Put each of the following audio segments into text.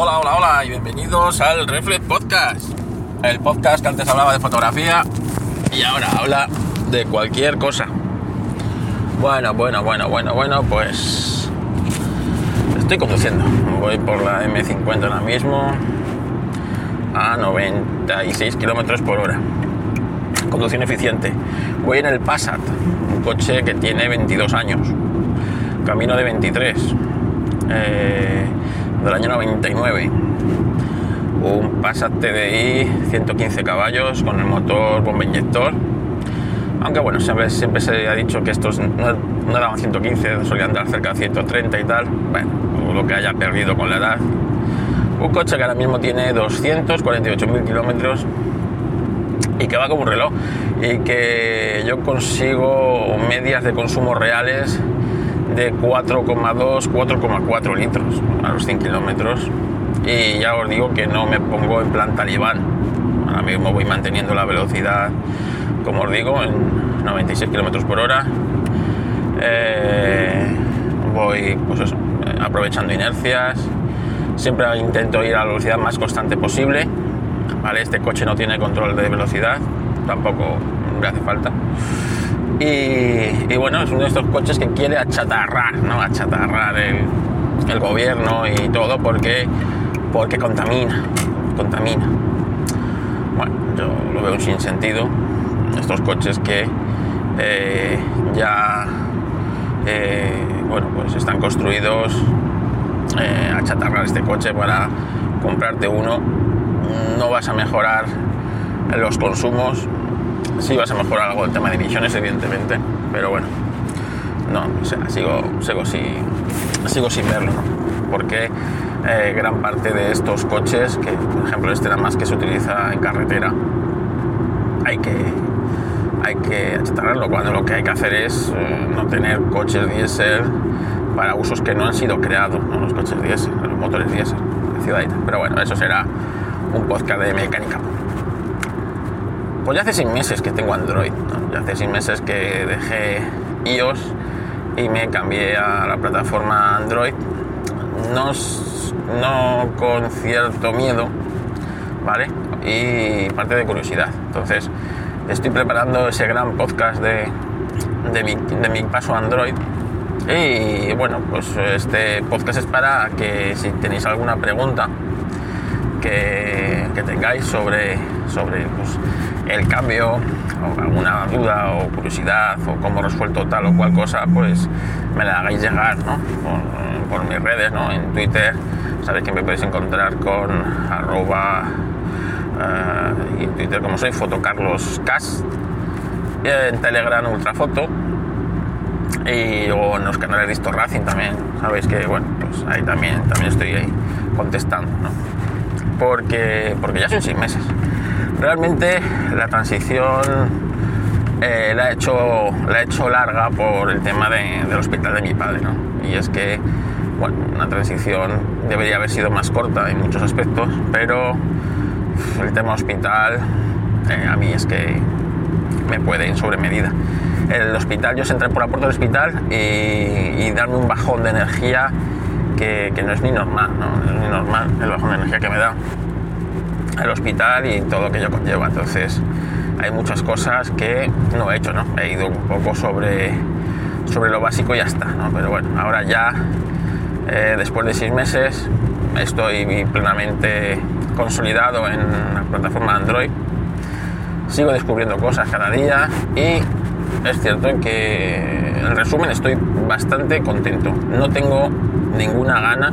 Hola, hola, hola y bienvenidos al Reflex Podcast. El podcast que antes hablaba de fotografía y ahora habla de cualquier cosa. Bueno, bueno, bueno, bueno, bueno, pues estoy conduciendo. Voy por la M50 ahora mismo a 96 kilómetros por hora. Conducción eficiente. Voy en el Passat, un coche que tiene 22 años. Camino de 23. Eh, del año 99. Un Passat TDI 115 caballos con el motor bomba inyector. Aunque bueno, siempre, siempre se ha dicho que estos no, no eran 115, solían dar cerca de 130 y tal. Bueno, lo que haya perdido con la edad. Un coche que ahora mismo tiene 248.000 kilómetros y que va como un reloj y que yo consigo medias de consumo reales de 4,2, 4,4 litros a los 100 kilómetros. Y ya os digo que no me pongo en plan talibán. Ahora mismo voy manteniendo la velocidad, como os digo, en 96 kilómetros por hora. Eh, voy, pues eso, aprovechando inercias. Siempre intento ir a la velocidad más constante posible. ¿vale? Este coche no tiene control de velocidad, tampoco me hace falta. Y, bueno, es uno de estos coches que quiere achatarrar, ¿no? Achatarrar el, gobierno y todo porque, porque contamina, contamina. Bueno, yo lo veo un sinsentido. Estos coches que eh, ya, eh, bueno, pues están construidos eh, a chatarrar este coche para comprarte uno. No vas a mejorar los consumos, sí vas a mejorar algo el tema de emisiones, evidentemente, pero bueno, no, o sigo, sigo, sin, sigo sin verlo, ¿no? porque eh, gran parte de estos coches, que por ejemplo este nada más que se utiliza en carretera, hay que, hay que achatarrarlo, cuando lo que hay que hacer es eh, no tener coches diésel para usos que no han sido creados, ¿no? los coches diésel, los motores diésel, ciudad. Pero bueno, eso será un podcast de mecánica. Pues ya hace seis meses que tengo Android, ya hace seis meses que dejé iOS y me cambié a la plataforma Android, no, no con cierto miedo, ¿vale? Y parte de curiosidad. Entonces, estoy preparando ese gran podcast de, de mi paso a Android. Y bueno, pues este podcast es para que si tenéis alguna pregunta que, que tengáis sobre, sobre pues, el cambio o alguna duda o curiosidad o cómo resuelto tal o cual cosa, pues me la hagáis llegar ¿no? por, mis redes, ¿no? en Twitter. Sabéis que me podéis encontrar con arroba uh, y en Twitter como soy, fotocarloscas, en Telegram ultrafoto y o en los canales de Histo Racing también. Sabéis que bueno, pues ahí también, también estoy ahí contestando, ¿no? porque, porque ya son seis meses realmente la transición eh, la, he hecho, la he hecho larga por el tema de, del hospital de mi padre, ¿no? Y es que, bueno, una transición debería haber sido más corta en muchos aspectos, pero el tema hospital eh, a mí es que me puede en sobremedida. El hospital, yo entré por la puerta del hospital y, darme un bajón de energía que, no es ni normal, ¿no? no es ni normal el bajón de energía que me da el hospital y todo lo que ello conlleva. Entonces, hay muchas cosas que no he hecho, ¿no? He ido un poco sobre, sobre lo básico y ya está, ¿no? Pero bueno, ahora ya, eh, después de seis meses, estoy plenamente consolidado en la plataforma Android. Sigo descubriendo cosas cada día y es cierto que, en resumen, estoy bastante contento. No tengo ninguna gana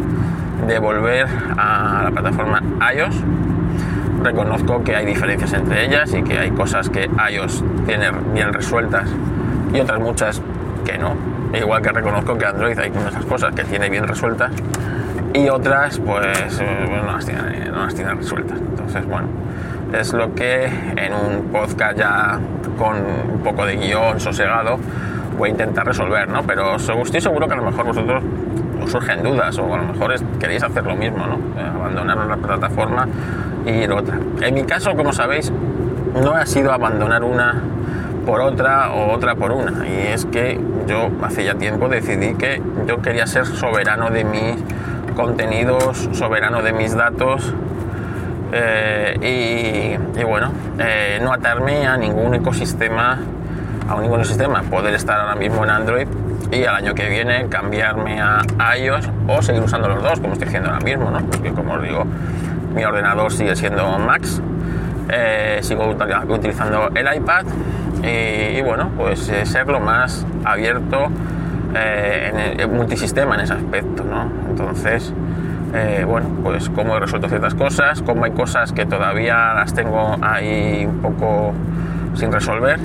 de volver a la plataforma iOS reconozco que hay diferencias entre ellas y que hay cosas que iOS tiene bien resueltas y otras muchas que no. Igual que reconozco que Android hay muchas cosas que tiene bien resueltas y otras pues no las tiene, no las tiene resueltas. Entonces, bueno, es lo que en un podcast ya con un poco de guion sosegado voy a intentar resolver, ¿no? Pero estoy seguro que a lo mejor vosotros os surgen dudas o a lo mejor queréis hacer lo mismo, ¿no? Abandonar la plataforma y ir otra. En mi caso, como sabéis, no ha sido abandonar una por otra o otra por una. Y es que yo hace ya tiempo decidí que yo quería ser soberano de mis contenidos soberano de mis datos y, y, bueno, no atarme a ningún ecosistema, a ningún ecosistema, poder estar ahora mismo en Android y al año que viene cambiarme a iOS o seguir usando los dos, como estoy haciendo ahora mismo, ¿no? Porque como os digo, mi ordenador sigue siendo Max, eh, sigo utilizando el iPad y, bueno, pues eh, ser lo más abierto eh, en multisistema en ese aspecto, ¿no? Entonces, bueno, pues cómo he resuelto ciertas cosas, cómo hay cosas que todavía las tengo ahí un poco sin resolver,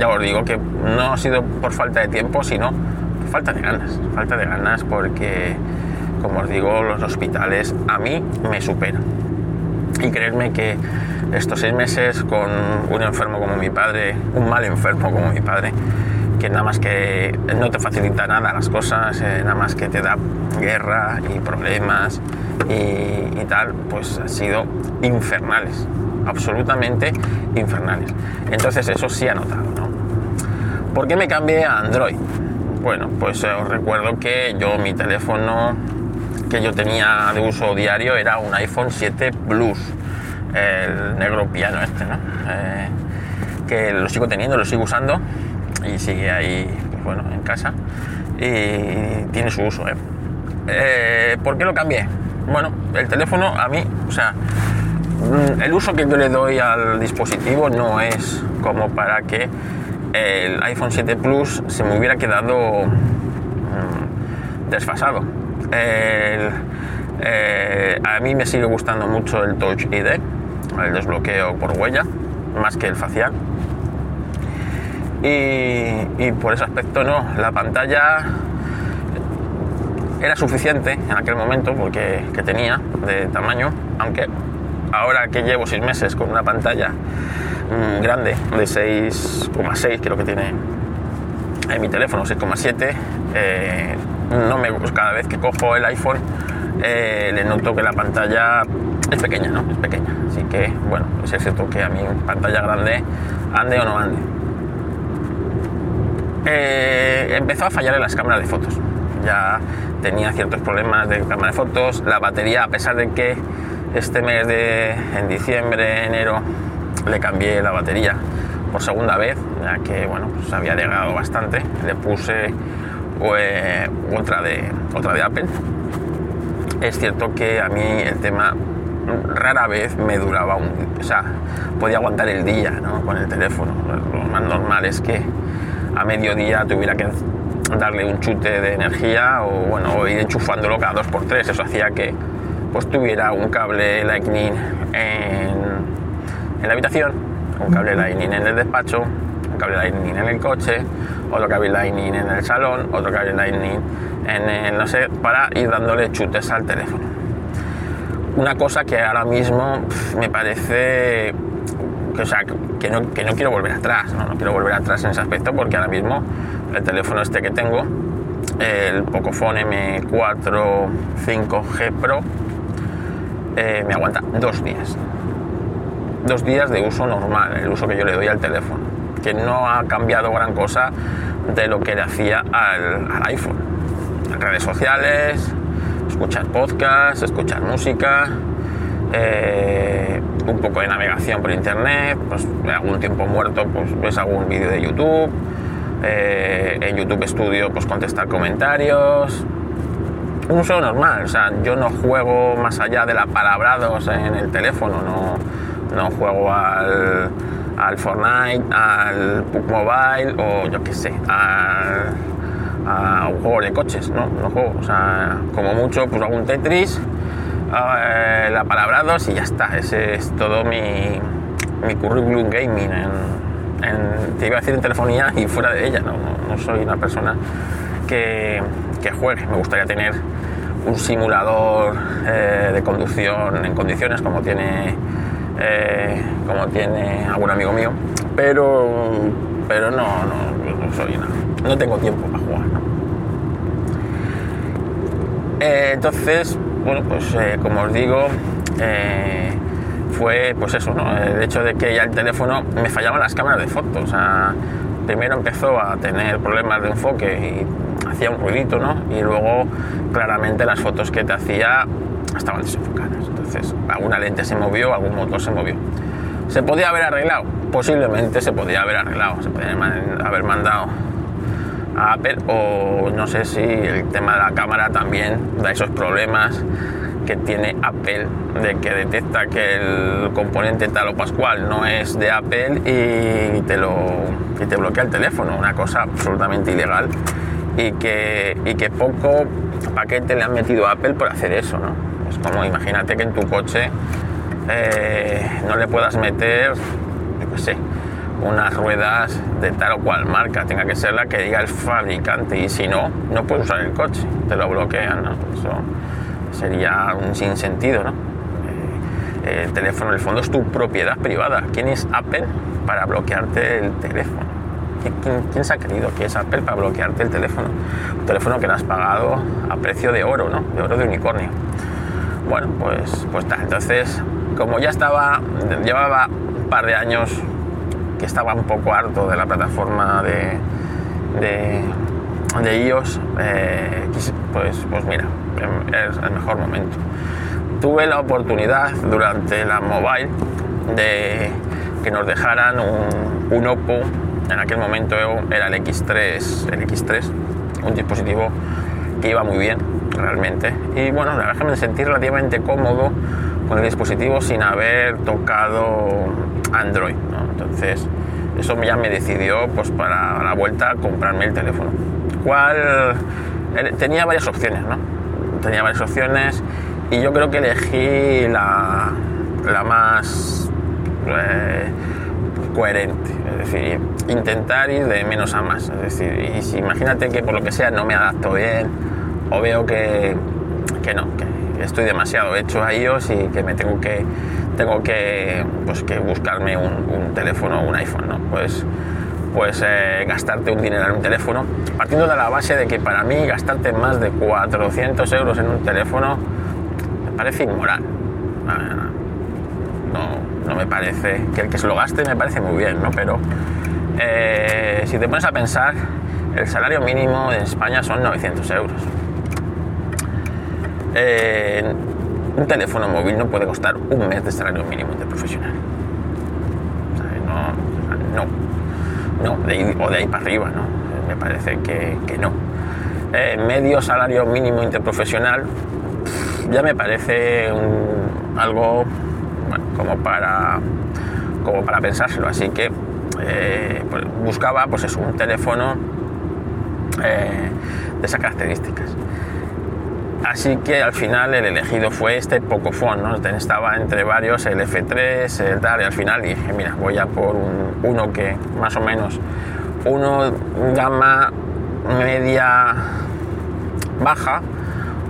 ya os digo que no ha sido por falta de tiempo, sino por falta de ganas. Falta de ganas porque, como os digo, los hospitales a mí me superan. Y creerme que estos seis meses con un enfermo como mi padre, un mal enfermo como mi padre, que nada más que no te facilita nada las cosas, eh, nada más que te da guerra y problemas y, tal, pues ha sido infernales absolutamente infernales. Entonces eso sí ha notado, ¿no? ¿Por qué me cambié a Android? Bueno, pues eh, os recuerdo que yo mi teléfono que yo tenía de uso diario era un iPhone 7 Plus, el negro piano este, ¿no? Eh, que lo sigo teniendo, lo sigo usando y sigue ahí, pues bueno, en casa y tiene su uso. ¿eh? ¿eh? por qué lo cambié? Bueno, el teléfono a mí, o sea, Mm, el uso que yo le doy al dispositivo no es como para que el iPhone 7 Plus se me hubiera quedado mm, desfasado. Eh, a mí me sigue gustando mucho el Touch ID, el desbloqueo por huella, más que el facial. Y, por ese aspecto no, la pantalla era suficiente en aquel momento porque que tenía de tamaño, aunque ahora que llevo seis meses con una pantalla mm, grande de 6,6 creo que tiene en mi teléfono 6,7 eh, no me cada vez que cojo el iPhone eh, le noto que la pantalla es pequeña no es pequeña. Así que bueno es cierto que a mi pantalla grande ande o no ande. Eh, empezó a fallar en las cámaras de fotos. Ya tenía ciertos problemas de cámara de fotos. La batería a pesar de que este mes de en diciembre, enero, le cambié la batería por segunda vez, ya que bueno, pues había llegado bastante. Le puse pues, otra, de, otra de Apple. Es cierto que a mí el tema rara vez me duraba un o sea, podía aguantar el día ¿no? con el teléfono. Lo más normal es que a mediodía tuviera que darle un chute de energía o bueno, ir enchufándolo cada dos por tres. Eso hacía que pues tuviera un cable Lightning en, en la habitación, un cable Lightning en el despacho, un cable Lightning en el coche, otro cable Lightning en el salón, otro cable Lightning en el, no sé, para ir dándole chutes al teléfono. Una cosa que ahora mismo me parece que, o sea, que, no, que no quiero volver atrás, ¿no? no quiero volver atrás en ese aspecto porque ahora mismo el teléfono este que tengo, el Pocophone M4 5G Pro, eh, me aguanta dos días. Dos días de uso normal, el uso que yo le doy al teléfono, que no ha cambiado gran cosa de lo que le hacía al, iPhone. redes sociales, escuchar podcasts, escuchar música, eh, un poco de navegación por internet, pues algún tiempo muerto, pues ves algún vídeo de YouTube, eh, en YouTube estudio, pues contestar comentarios, un uso normal, o sea, yo no juego más allá de la palabrados en el teléfono, no, no juego al, al, Fortnite, al PUC Mobile o yo qué sé, al, a un juego de coches, no, no juego, o sea, como mucho pues un Tetris, eh, la palabrados y ya está, ese es todo mi, mi currículum gaming en, te iba a decir en telefonía y fuera de ella, no, no, no soy una persona que, que juegue, me gustaría tener un simulador eh, de conducción en condiciones como tiene, eh, como tiene algún amigo mío, pero, pero no, no, soy no tengo tiempo para jugar. Eh, entonces, bueno, pues como os digo, fue pues eso, ¿no? el hecho de que ya el teléfono me fallaban las cámaras de fotos. primero empezó a tener problemas de enfoque y hacía un ruidito, ¿no? Y luego claramente las fotos que te hacía estaban desenfocadas. Alguna lente se movió, algún motor se movió. ¿Se podía haber arreglado? Posiblemente se podía haber arreglado, se podía haber mandado a Apple o no sé si el tema de la cámara también da esos problemas que tiene Apple de que detecta que el componente tal o pascual no es de Apple y te lo y te bloquea el teléfono, una cosa absolutamente ilegal y que, y que poco paquete le han metido a Apple por hacer eso, ¿no? Como imagínate que en tu coche eh, no le puedas meter, yo qué unas ruedas de tal o cual marca, tenga que ser la que diga el fabricante y si no, no puedes usar el coche, te lo bloquean, ¿no? Eso sería un sinsentido, ¿no? Eh, el teléfono en el fondo es tu propiedad privada. ¿Quién es Apple para bloquearte el teléfono? ¿Quién, se ha creído que es Apple para bloquearte el teléfono? Un teléfono que le has pagado a precio de oro, ¿no? De oro de unicornio. Bueno, pues, pues está. Entonces, como ya estaba, llevaba un par de años que estaba un poco harto de la plataforma de, de, iOS, eh, pues, pues mira, es el mejor momento. Tuve la oportunidad durante la mobile de que nos dejaran un, un Oppo, en aquel momento era el X3, el X3, un dispositivo que iba muy bien realmente. Y bueno, la verdad que me sentí relativamente cómodo con el dispositivo sin haber tocado Android. Entonces, eso ya me decidió pues, para la vuelta comprarme el teléfono. ¿Cuál? Eh, tenía varias opciones, ¿no? Tenía varias opciones y yo creo que elegí la, la más eh, coherente. Es decir, intentar ir de menos a más. Es decir, y si imagínate que por lo que sea no me adapto bien o veo que, que no, que estoy demasiado hecho a ellos y que me tengo que tengo que, pues, que buscarme un, teléfono o un iPhone, ¿no? Pues, pues eh, gastarte un dinero en un teléfono, partiendo de la base de que para mí gastarte más de 400 euros en un teléfono me parece inmoral. No, no me parece, que el que se lo gaste me parece muy bien, ¿no? Pero eh, si te pones a pensar, el salario mínimo en España son 900 euros. Eh, un teléfono móvil no puede costar un mes de salario mínimo de profesional. no, no, de ahí, o de ahí para arriba, ¿no? Me parece que, no. Eh, medio salario mínimo interprofesional ya me parece algo como para como para pensárselo así que eh, pues buscaba pues un teléfono de esas características Así que al final el elegido fue este Pocophone, ¿no? Estaba entre varios, el F3, el tal, y al final dije, mira, voy a por uno que más o menos, uno gama media baja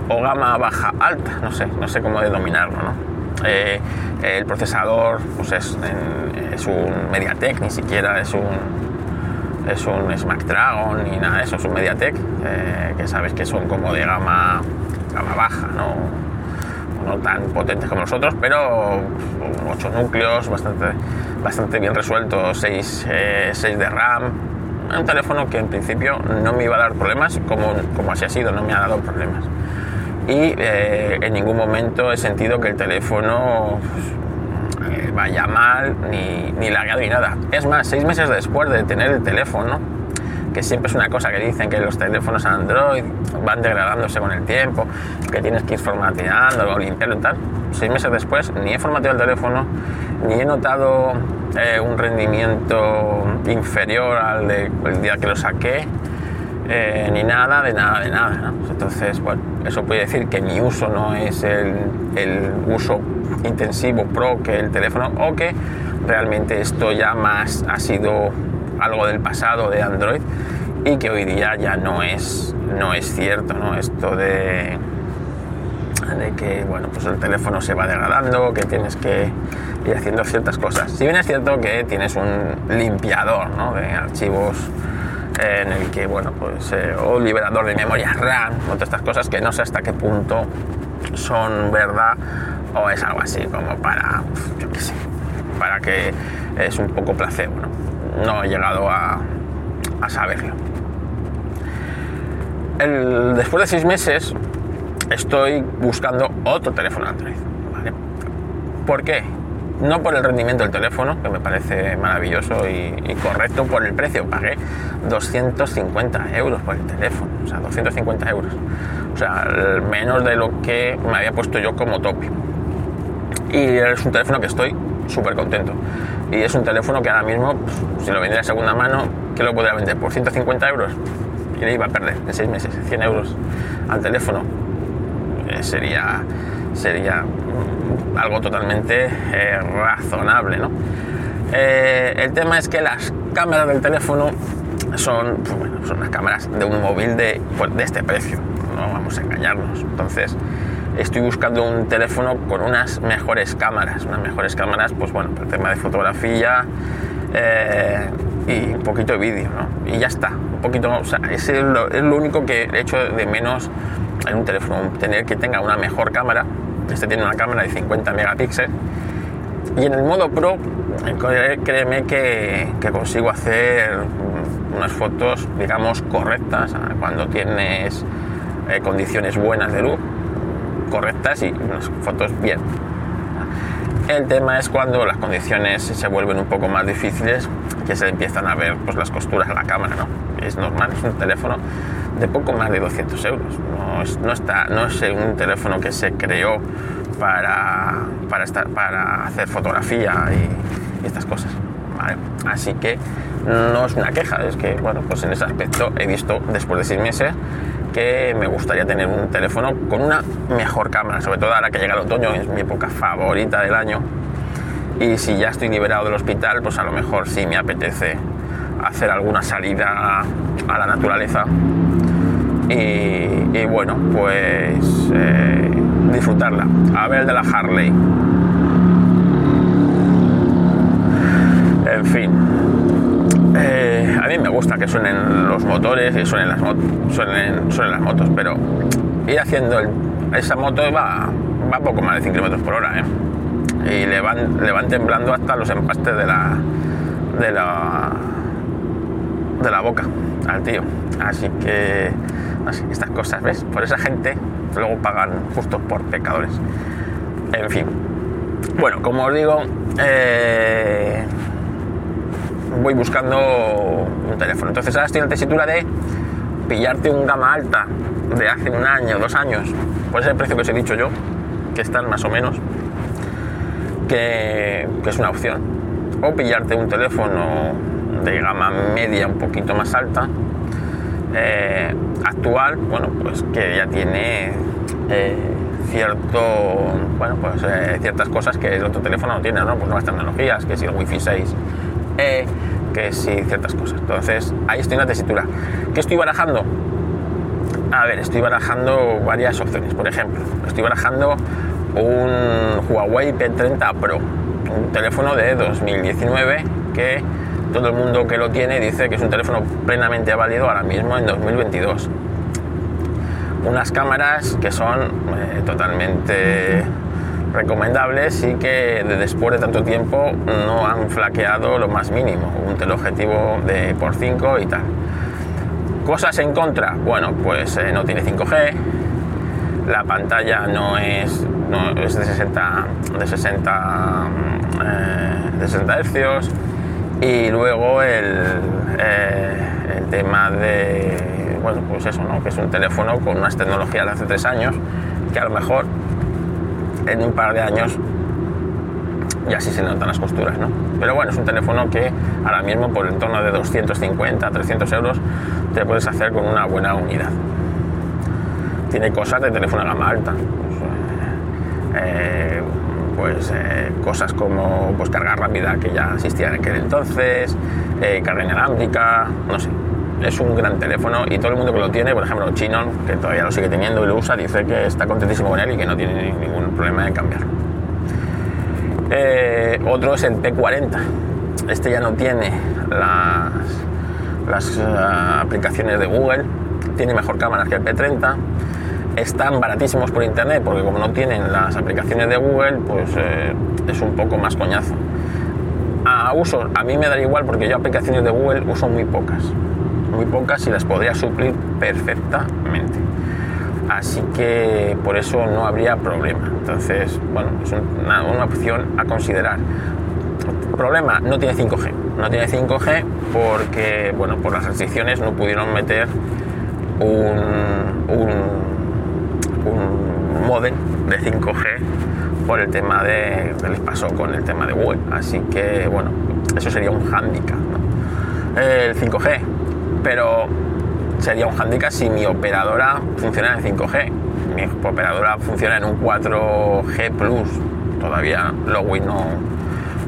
o gama baja alta, no sé, no sé cómo denominarlo, ¿no? Eh, el procesador pues es, es, un MediaTek, ni siquiera es un es un Snapdragon ni nada de eso, es un MediaTek, eh, que sabes que son como de gama gama baja, no, no tan potentes como nosotros, pero 8 núcleos, bastante, bastante bien resueltos, 6, eh, de RAM. Un teléfono que en principio no me iba a dar problemas, como, como así ha sido, no me ha dado problemas. Y eh, en ningún momento he sentido que el teléfono eh, vaya mal, ni, ni lagado ni nada. Es más, seis meses después de tener el teléfono, que siempre es una cosa que dicen que los teléfonos Android van degradándose con el tiempo, que tienes que ir formateando limpiarlo y tal. Seis meses después ni he formateado el teléfono, ni he notado eh, un rendimiento inferior al del día que lo saqué, eh, ni nada, de nada, de nada. Entonces, bueno, eso puede decir que mi uso no es el, el uso intensivo pro que el teléfono o que realmente esto ya más ha sido algo del pasado de Android y que hoy día ya no es, no es cierto, ¿no? Esto de, de que bueno, pues el teléfono se va degradando, que tienes que ir haciendo ciertas cosas. Si bien es cierto que tienes un limpiador de archivos en el que, bueno, pues, eh, o liberador de memoria RAM, todas estas cosas que no sé hasta qué punto son verdad o es algo así como para, yo para que es un poco placebo. No he llegado a, saberlo. después de seis meses estoy buscando otro teléfono Android. ¿Por qué? No por el rendimiento del teléfono, que me parece maravilloso y, correcto por el precio. Pagué 250 euros por el teléfono, o sea, 250 euros. O sea, menos de lo que me había puesto yo como tope. Y es un teléfono que estoy súper contento. Y es un teléfono que ahora mismo, pues, si lo vendiera de segunda mano, ¿qué lo podría vender? ¿Por 150 euros? Y le iba a perder en seis meses 100 euros al teléfono. Eh, sería, sería algo totalmente eh, razonable, ¿no? Eh, el tema es que las cámaras del teléfono son, pues son las cámaras de un móvil de, pues, de este precio, no vamos a engañarnos. Entonces, estoy buscando un teléfono con unas mejores cámaras, unas mejores cámaras, pues bueno, el tema de fotografía eh, y un poquito de vídeo. Y ya está, un poquito, o sea, es lo, es lo único que he hecho de menos en un teléfono, tener que tenga una mejor cámara. Este tiene una cámara de 50 megapíxeles. Y en el modo Pro, créeme que, que consigo hacer unas fotos, digamos, correctas cuando tienes eh, condiciones buenas de luz correctas y unas fotos bien. El tema es cuando las condiciones se vuelven un poco más difíciles, que se empiezan a ver pues, las costuras de la cámara, ¿no? Es normal, es un teléfono de poco más de 200 euros. No es, no está, no es un teléfono que se creó para, para, estar, para hacer fotografía y, estas cosas. Así que no es una queja, es que, bueno, pues en ese aspecto he visto después de seis meses que me gustaría tener un teléfono con una mejor cámara, sobre todo ahora que llega el otoño, es mi época favorita del año. Y si ya estoy liberado del hospital, pues a lo mejor sí me apetece hacer alguna salida a la naturaleza. Y, bueno, pues eh, disfrutarla. A ver el de la Harley. En fin, eh, a mí me gusta que suenen los motores y suenen las, suenen, las motos, pero ir haciendo esa moto va, va poco más de 5 km por hora, ¿eh? Y le van, temblando hasta los empastes de la, de la, de la boca al tío. Así que, así, estas cosas, ¿ves? Por esa gente luego pagan justos por pecadores. En fin. Bueno, como os digo, eh, voy buscando un teléfono. Entonces ahora estoy en la tesitura de pillarte un gama alta de hace un año, dos años, pues el precio que os he dicho yo, que están más o menos, que, es una opción. O pillarte un teléfono de gama media un poquito más alta, eh, actual, bueno, pues que ya tiene eh, cierto, bueno, pues eh, ciertas cosas que el otro teléfono no tiene, ¿no? Pues nuevas tecnologías, que si el Wi-Fi 6 e, que si ciertas cosas. Entonces, ahí estoy en la tesitura. ¿Qué estoy barajando? A ver, estoy barajando varias opciones. Por ejemplo, estoy barajando un Huawei P30 Pro, un teléfono de 2019 que todo el mundo que lo tiene dice que es un teléfono plenamente válido ahora mismo en 2022. Unas cámaras que son eh, totalmente recomendables y que después de tanto tiempo no han flaqueado lo más mínimo, un teleobjetivo de por 5 y tal. Cosas en contra, bueno, pues eh, no tiene 5G, la pantalla no es, no, es de 60, de 60, eh, de 60 hercios y luego el, eh, el tema de, bueno, pues eso, ¿no? que es un teléfono con unas tecnologías de hace tres años que a lo mejor en un par de años y así se notan las costuras, ¿no? Pero bueno, es un teléfono que ahora mismo por el entorno de 250, 300 euros te puedes hacer con una buena unidad. Tiene cosas de teléfono de gama alta, pues, eh, pues eh, cosas como pues, carga rápida que ya existía en aquel entonces, eh, carga inalámbrica, no sé. Es un gran teléfono y todo el mundo que lo tiene, por ejemplo Chinon, que todavía lo sigue teniendo y lo usa, dice que está contentísimo con él y que no tiene ningún problema en cambiarlo. Eh, otro es el P40. Este ya no tiene las, las eh, aplicaciones de Google, tiene mejor cámara que el P30. Están baratísimos por internet porque como no tienen las aplicaciones de Google, pues eh, es un poco más coñazo. A uso, a mí me da igual porque yo aplicaciones de Google uso muy pocas. Muy pocas y las podría suplir perfectamente. Así que por eso no habría problema. Entonces, bueno, es una, opción a considerar. Problema, no tiene 5G. No tiene 5G porque, bueno, por las restricciones no pudieron meter un, un, un modem de 5G por el tema de les pasó con el tema de web. Así que, bueno, eso sería un hándicap. El 5G, pero sería un handicap si mi operadora funciona en 5G. Mi operadora funciona en un 4G Plus. Todavía Lowin no,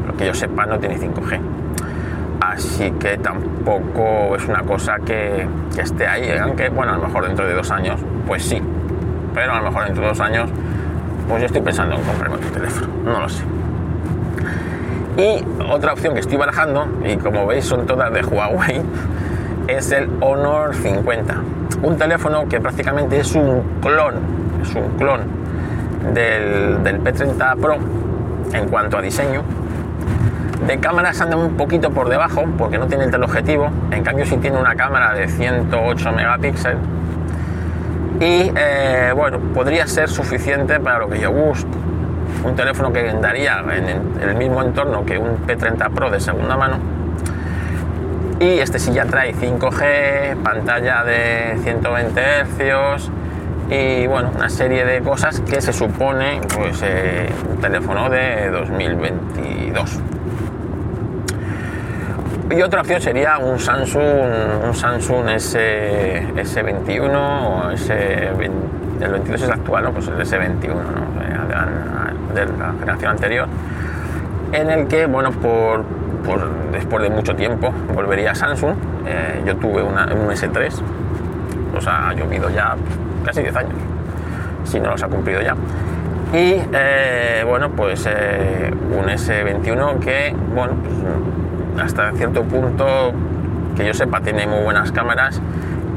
lo que yo sepa, no tiene 5G. Así que tampoco es una cosa que, que esté ahí. Aunque, bueno, a lo mejor dentro de dos años, pues sí. Pero a lo mejor dentro de dos años, pues yo estoy pensando en comprarme otro teléfono. No lo sé. Y otra opción que estoy barajando, y como veis son todas de Huawei, es el Honor 50. Un teléfono que prácticamente es un clon, es un clon del, del P30 Pro en cuanto a diseño. De cámaras anda un poquito por debajo porque no tiene el teleobjetivo, en cambio sí tiene una cámara de 108 megapíxeles y eh, bueno, podría ser suficiente para lo que yo busco. Un teléfono que daría en el mismo entorno que un P30 Pro de segunda mano. Y este sí ya trae 5G, pantalla de 120 Hz y bueno, una serie de cosas que se supone pues eh, un teléfono de 2022. Y otra opción sería un Samsung, un Samsung S, S21 o S20, el 22 es actual, ¿no? pues el S21 ¿no? de, la, generación anterior, en el que, bueno, por, después de mucho tiempo volvería a Samsung. Eh, yo tuve un S3, o sea, ha llovido ya casi 10 años, si no los ha cumplido ya. Y eh, bueno, pues eh, un S21 que, bueno, pues, hasta cierto punto que yo sepa tiene muy buenas cámaras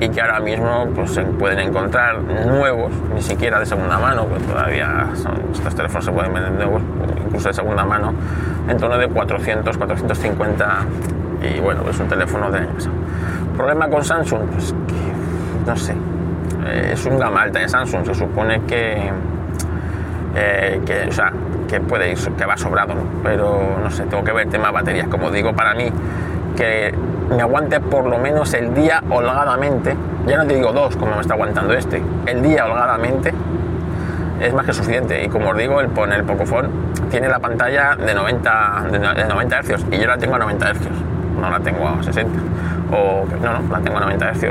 y que ahora mismo pues, se pueden encontrar nuevos, ni siquiera de segunda mano, que todavía estos teléfonos se pueden vender nuevos, incluso de segunda mano, en torno de 400, 450 y bueno, es un teléfono de años. Problema con Samsung, pues que no sé, eh, es un gama alta de Samsung, se supone que, eh, que, o sea, que puede ir, que va sobrado, pero no sé, tengo que ver tema baterías, como digo, para mí que me aguante por lo menos el día holgadamente, ya no te digo dos como me está aguantando este, el día holgadamente es más que suficiente. Y como os digo el, el Pocophone tiene la pantalla de 90, de 90 Hz y yo la tengo a 90 Hz, no la tengo a 60 o no, no, la tengo a 90 Hz,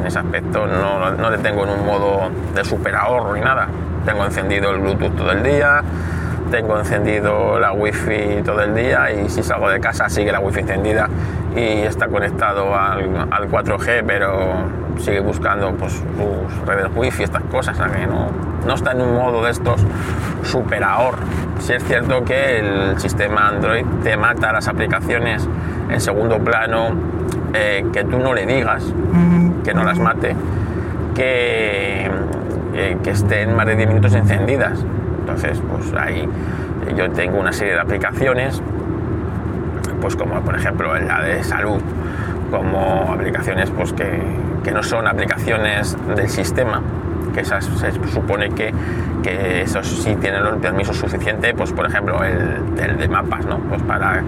en ese aspecto no, no le tengo en un modo de super ahorro ni nada, tengo encendido el Bluetooth todo el día, tengo encendido la wifi todo el día y si salgo de casa sigue la wifi encendida y está conectado al, al 4G pero sigue buscando pues, sus redes wifi estas cosas que no, no está en un modo de estos super ahorro. Si es cierto que el sistema Android te mata las aplicaciones en segundo plano eh, que tú no le digas que no las mate que, eh, que estén más de 10 minutos encendidas. Entonces, pues ahí yo tengo una serie de aplicaciones, pues como por ejemplo la de salud, como aplicaciones pues que, que no son aplicaciones del sistema, que esas se supone que, que esos sí tienen los permisos suficientes, pues por ejemplo el, el, de mapas, ¿no? Pues para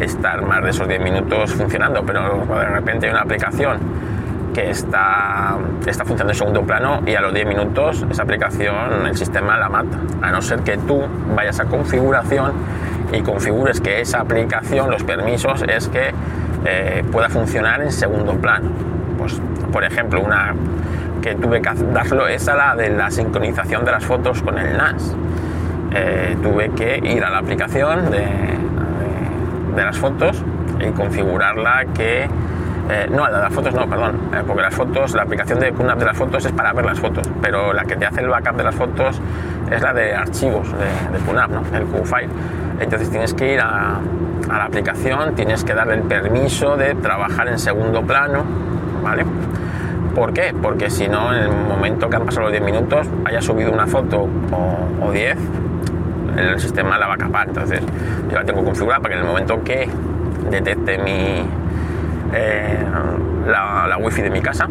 estar más de esos 10 minutos funcionando, pero de repente hay una aplicación que está, está funcionando en segundo plano y a los 10 minutos esa aplicación, el sistema la mata. A no ser que tú vayas a configuración y configures que esa aplicación, los permisos, es que eh, pueda funcionar en segundo plano. Pues, por ejemplo, una que tuve que darlo es a la de la sincronización de las fotos con el NAS. Eh, tuve que ir a la aplicación de, de, de las fotos y configurarla que eh, no, la de las fotos no, perdón, eh, porque las fotos, la aplicación de QNAP de las fotos es para ver las fotos, pero la que te hace el backup de las fotos es la de archivos de, de QNAP, ¿no? el QFile. Entonces tienes que ir a, la aplicación, tienes que darle el permiso de trabajar en segundo plano, ¿vale? ¿Por qué? Porque si no, en el momento que han pasado los 10 minutos, haya subido una foto o, o 10, el sistema la va a capar. Entonces, yo la tengo configurada para que en el momento que detecte mi, eh, la, la wifi de mi casa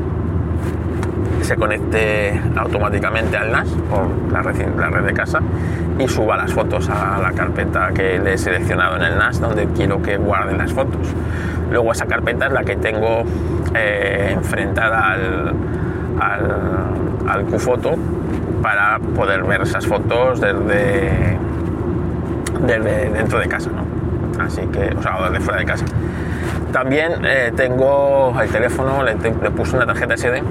se conecte automáticamente al NAS por la red, la red de casa y suba las fotos a la carpeta que le he seleccionado en el NAS donde quiero que guarden las fotos. Luego esa carpeta es la que tengo eh, enfrentada al, al, al QFoto para poder ver esas fotos desde, desde dentro de casa, ¿no? Así que, o sea, desde fuera de casa. También eh, tengo el teléfono, le, le puse una tarjeta SD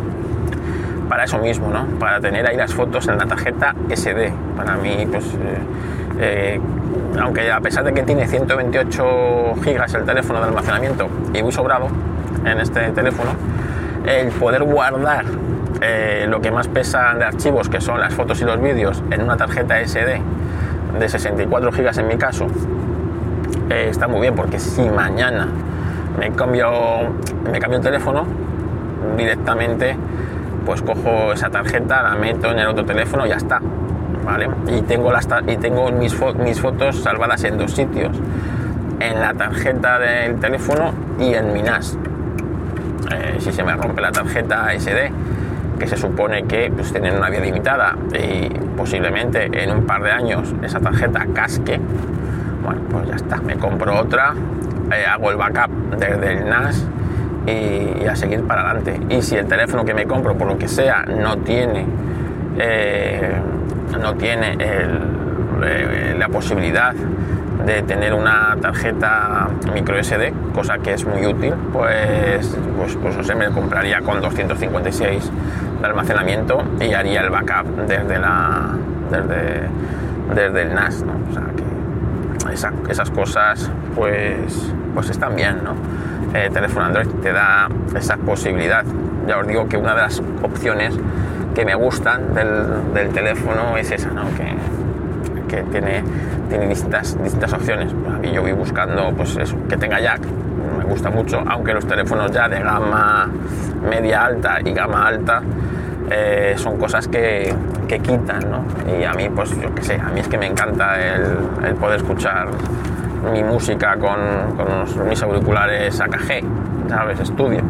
para eso mismo, ¿no? Para tener ahí las fotos en la tarjeta SD. Para mí, pues, eh, eh, aunque a pesar de que tiene 128 gigas el teléfono de almacenamiento y muy sobrado en este teléfono, el poder guardar eh, lo que más pesa de archivos, que son las fotos y los vídeos, en una tarjeta SD de 64 gigas en mi caso, está muy bien porque si mañana me cambio, me cambio el teléfono directamente pues cojo esa tarjeta, la meto en el otro teléfono y ya está. ¿vale? Y tengo, las, y tengo mis, fotos salvadas en dos sitios, en la tarjeta del teléfono y en mi NAS. Eh, si se me rompe la tarjeta SD, que se supone que pues, tienen una vida limitada y posiblemente en un par de años esa tarjeta casque, bueno, pues ya está, me compro otra, eh, hago el backup desde el NAS y, a seguir para adelante. Y si el teléfono que me compro, por lo que sea, no tiene, eh, no tiene eh, la posibilidad de tener una tarjeta micro SD, cosa que es muy útil, pues, pues, pues no sé, me compraría con 256 de almacenamiento y haría el backup desde, la, desde, desde el NAS. O sea que esas cosas pues, pues están bien, ¿no? Eh, teléfono Android te da esa posibilidad. Ya os digo que una de las opciones que me gustan del, teléfono es esa, ¿no? que, tiene, distintas, distintas opciones. Y yo voy buscando pues que tenga jack, me gusta mucho, aunque los teléfonos ya de gama media alta y gama alta eh, son cosas que, quitan, ¿no? Y a mí, pues yo qué sé, a mí es que me encanta el poder escuchar mi música con, con mis auriculares AKG, ¿sabes? Estudio.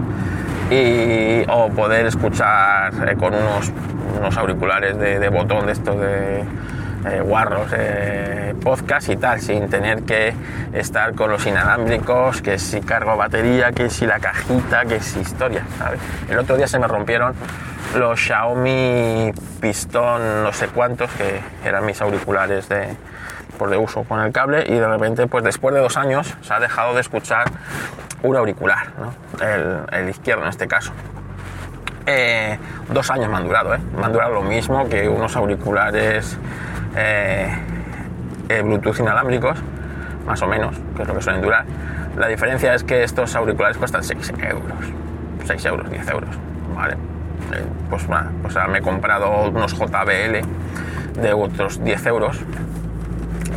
Y, o poder escuchar eh, con unos, unos auriculares de, de, botón de estos de eh, guarros, eh, podcast y tal, sin tener que estar con los inalámbricos, que si cargo batería, que si la cajita, que si historia, ¿sabes? El otro día se me rompieron los Xiaomi Pistón no sé cuántos, que eran mis auriculares de, por de uso con el cable y de repente, pues después de dos años, se ha dejado de escuchar un auricular, el, izquierdo en este caso. Eh, dos años me han durado, ¿eh? me han durado lo mismo que unos auriculares eh, eh, Bluetooth inalámbricos, más o menos, que es lo que suelen durar. La diferencia es que estos auriculares cuestan 6 euros, 6 euros, 10 euros, ¿vale? pues, bueno, pues ahora me he comprado unos JBL de otros 10 euros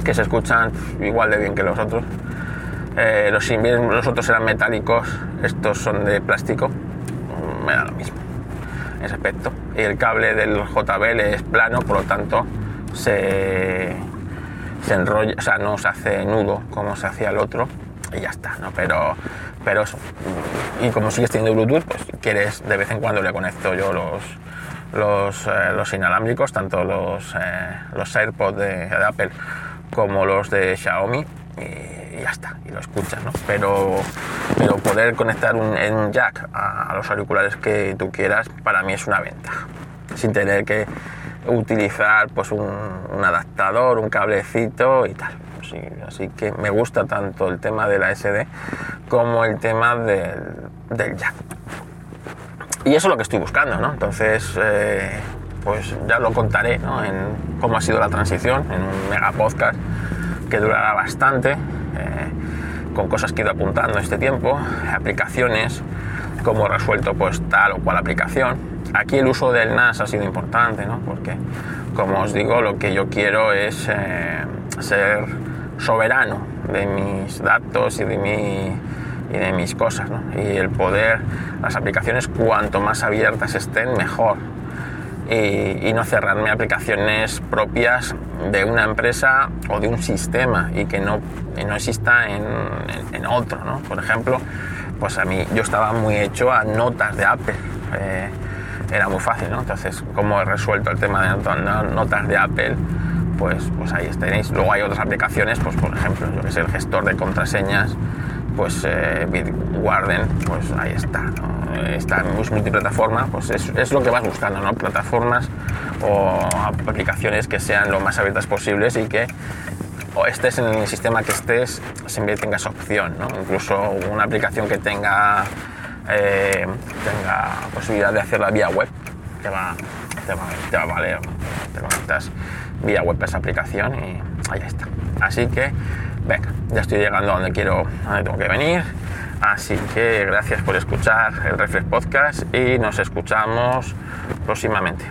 que se escuchan igual de bien que los otros. Eh, los, los otros eran metálicos, estos son de plástico, me da lo mismo en ese aspecto. Y el cable del JBL es plano, por lo tanto se, se enrolla, o sea, no se hace nudo como se hacía el otro y ya está, ¿no? Pero, pero eso. Y como sigues teniendo Bluetooth, pues quieres, de vez en cuando le conecto yo los, los, eh, los inalámbricos, tanto los, eh, los AirPods de, de Apple como los de Xiaomi y ya está, y lo escuchas, ¿no? Pero, pero poder conectar un, un jack a, los auriculares que tú quieras, para mí es una ventaja, sin tener que utilizar pues un, adaptador, un cablecito y tal. Sí, así que me gusta tanto el tema de la SD como el tema del, del jack. Y eso es lo que estoy buscando, ¿no? Entonces, eh, pues ya lo contaré ¿no? en cómo ha sido la transición en un mega podcast que durará bastante, eh, con cosas que he ido apuntando este tiempo, aplicaciones, cómo he resuelto pues tal o cual aplicación. Aquí el uso del NAS ha sido importante, ¿no? porque como os digo, lo que yo quiero es eh, ser soberano de mis datos y de, mi, y de mis cosas, ¿no? y el poder, las aplicaciones cuanto más abiertas estén, mejor y, no cerrarme aplicaciones propias de una empresa o de un sistema y que no, no exista en, en, otro. ¿no? Por ejemplo, pues a mí yo estaba muy hecho a notas de Apple. Eh, era muy fácil, ¿no? Entonces, como he resuelto el tema de notas de Apple, pues, pues ahí tenéis. Luego hay otras aplicaciones, pues por ejemplo, yo que sé, el gestor de contraseñas, pues eh, Bitwarden, pues ahí está, ¿no? está en multiplataforma, pues es, es, lo que vas buscando, ¿no? Plataformas o aplicaciones que sean lo más abiertas posibles y que o estés en el sistema que estés, siempre tengas opción, ¿no? Incluso una aplicación que tenga, eh, tenga posibilidad de hacerla vía web, te va, te va, te va a valer. Te conectas vía web a esa aplicación y ahí está. Así que, venga, ya estoy llegando a donde quiero, a donde tengo que venir. Así que gracias por escuchar el Reflex Podcast y nos escuchamos próximamente.